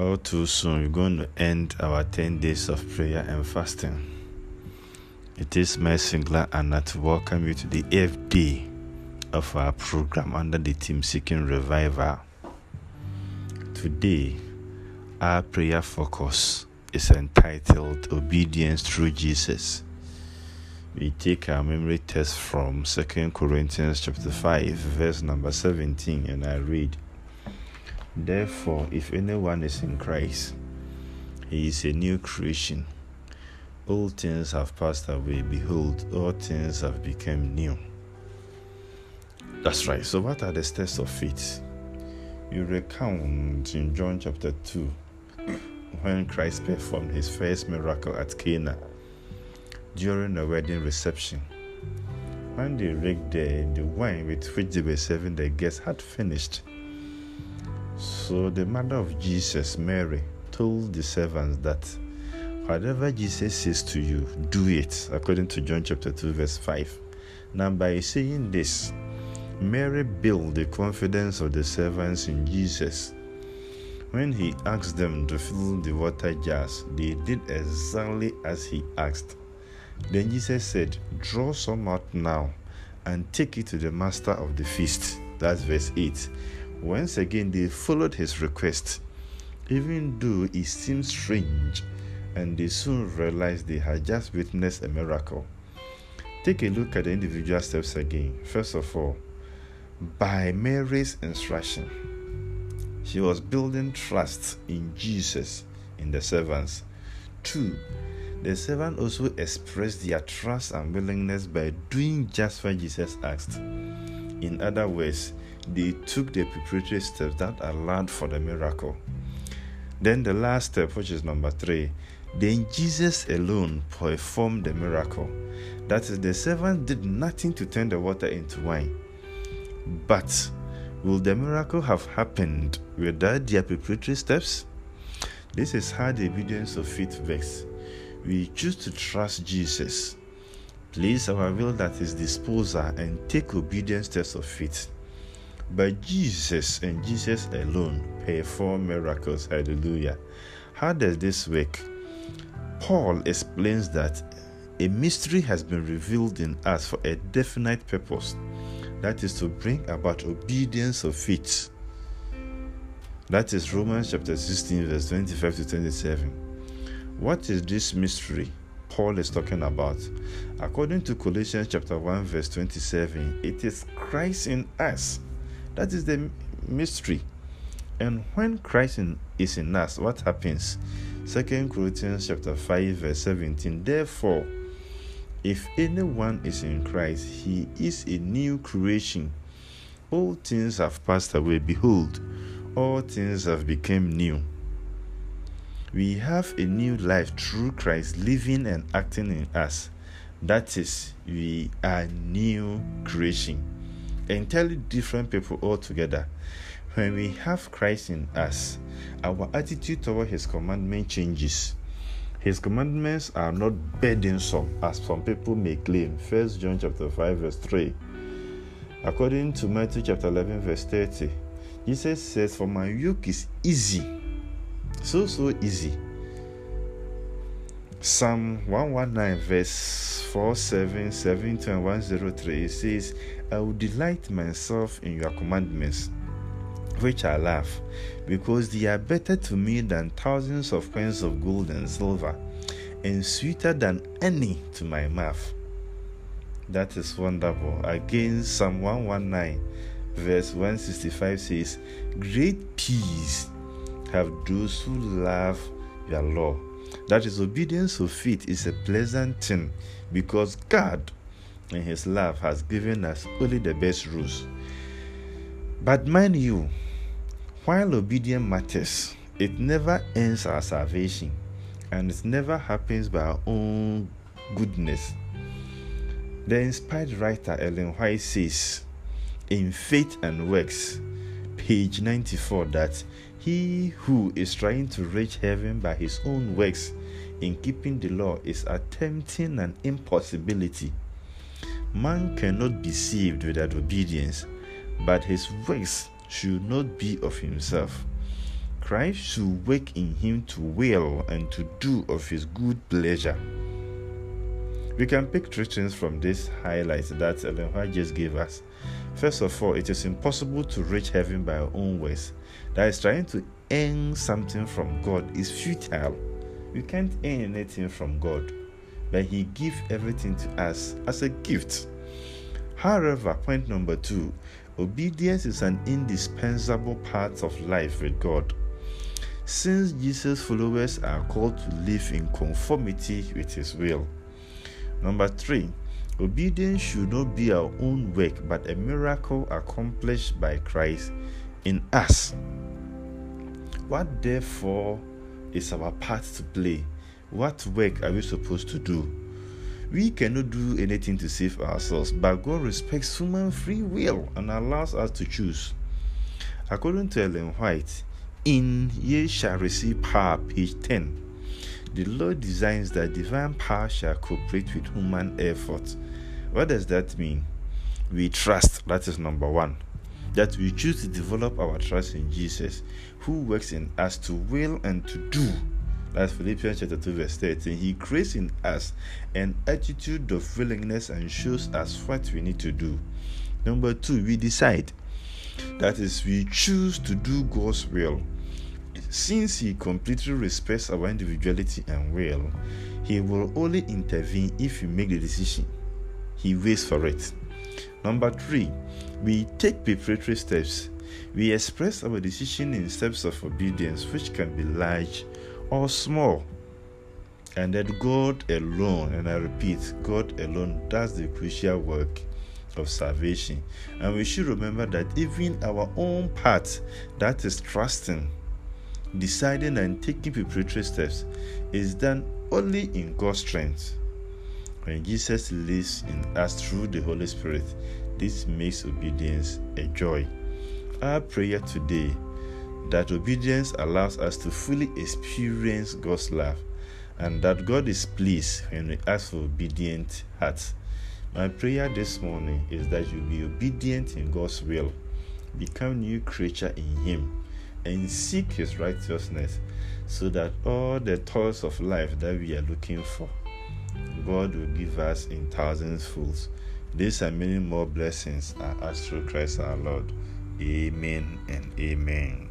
all too soon, we're going to end our 10 days of prayer and fasting. It is my singular honor to welcome you to the eighth day of our program under the theme Seeking Revival. Today, our prayer focus is entitled Obedience Through Jesus. We take our memory test from 2 Corinthians chapter 5, verse number 17, and I read. Therefore, if anyone is in Christ, he is a new creation. All things have passed away. Behold, all things have become new. That's right. So, what are the steps of faith? You recount in John chapter 2 when Christ performed his first miracle at Cana during a wedding reception. When they rigged the, the wine with which they were serving the guests had finished, so the mother of Jesus, Mary, told the servants that whatever Jesus says to you, do it, according to John chapter 2, verse 5. Now, by saying this, Mary built the confidence of the servants in Jesus. When he asked them to fill the water jars, they did exactly as he asked. Then Jesus said, Draw some out now and take it to the master of the feast. That's verse 8. Once again, they followed his request, even though it seemed strange, and they soon realized they had just witnessed a miracle. Take a look at the individual steps again. First of all, by Mary's instruction, she was building trust in Jesus in the servants. Two, the servant also expressed their trust and willingness by doing just what Jesus asked. In other words, they took the preparatory steps that allowed for the miracle. Then the last step, which is number three, then Jesus alone performed the miracle. That is, the servant did nothing to turn the water into wine. But will the miracle have happened without their preparatory steps? This is how the obedience of faith works. We choose to trust Jesus, place our will at his disposal, and take obedient steps of faith. But Jesus and Jesus alone perform miracles. Hallelujah. How does this work? Paul explains that a mystery has been revealed in us for a definite purpose that is to bring about obedience of faith. That is Romans chapter 16, verse 25 to 27. What is this mystery Paul is talking about? According to Colossians chapter 1, verse 27, it is Christ in us that is the mystery. And when Christ in, is in us, what happens? Second Corinthians chapter 5, verse 17. Therefore, if anyone is in Christ, he is a new creation. All things have passed away. Behold, all things have become new. We have a new life through Christ living and acting in us. That is, we are new creation entirely different people altogether. When we have Christ in us, our attitude toward His commandment changes. His commandments are not burdensome, as some people may claim. First John chapter 5, verse 3. According to Matthew chapter 11, verse 30, Jesus says, For my yoke is easy. So, so easy. Psalm 119, verse 4, 7, 7, and 103, it says, I will delight myself in your commandments, which I love, because they are better to me than thousands of coins of gold and silver, and sweeter than any to my mouth. That is wonderful. Again, Psalm 119, verse 165 says, Great peace have those who love your law. That is, obedience of faith is a pleasant thing because God in His love has given us only the best rules. But mind you, while obedience matters, it never ends our salvation and it never happens by our own goodness. The inspired writer Ellen White says in Faith and Works, page 94, that he who is trying to reach heaven by his own works in keeping the law is attempting an impossibility. Man cannot be saved without obedience, but his works should not be of himself. Christ should work in him to will and to do of his good pleasure. We can pick three things from this highlight that Ellen White just gave us. First of all, it is impossible to reach heaven by our own ways. That is, trying to earn something from God is futile. We can't earn anything from God, but He gives everything to us as a gift. However, point number two obedience is an indispensable part of life with God. Since Jesus' followers are called to live in conformity with His will. Number three, obedience should not be our own work but a miracle accomplished by Christ in us. What therefore is our part to play? What work are we supposed to do? We cannot do anything to save ourselves, but God respects human free will and allows us to choose. According to Ellen White, in Ye Shall Receive Power, page 10, the Lord designs that divine power shall cooperate with human effort. What does that mean? We trust, that is number one. That we choose to develop our trust in Jesus, who works in us to will and to do that's Philippians chapter 2, verse 13. He creates in us an attitude of willingness and shows us what we need to do. Number two, we decide. That is, we choose to do God's will. Since He completely respects our individuality and will, He will only intervene if we make the decision. He waits for it. Number three, we take preparatory steps. We express our decision in steps of obedience, which can be large or small. And that God alone, and I repeat, God alone does the crucial work of salvation. And we should remember that even our own part, that is trusting, deciding, and taking preparatory steps, is done only in God's strength. When Jesus lives in us through the Holy Spirit, this makes obedience a joy. Our prayer today that obedience allows us to fully experience God's love and that God is pleased when we ask for obedient hearts. My prayer this morning is that you be obedient in God's will, become new creature in Him, and seek His righteousness, so that all the toils of life that we are looking for, God will give us in thousands folds. These and many more blessings are asked through Christ our Lord. Amen and amen.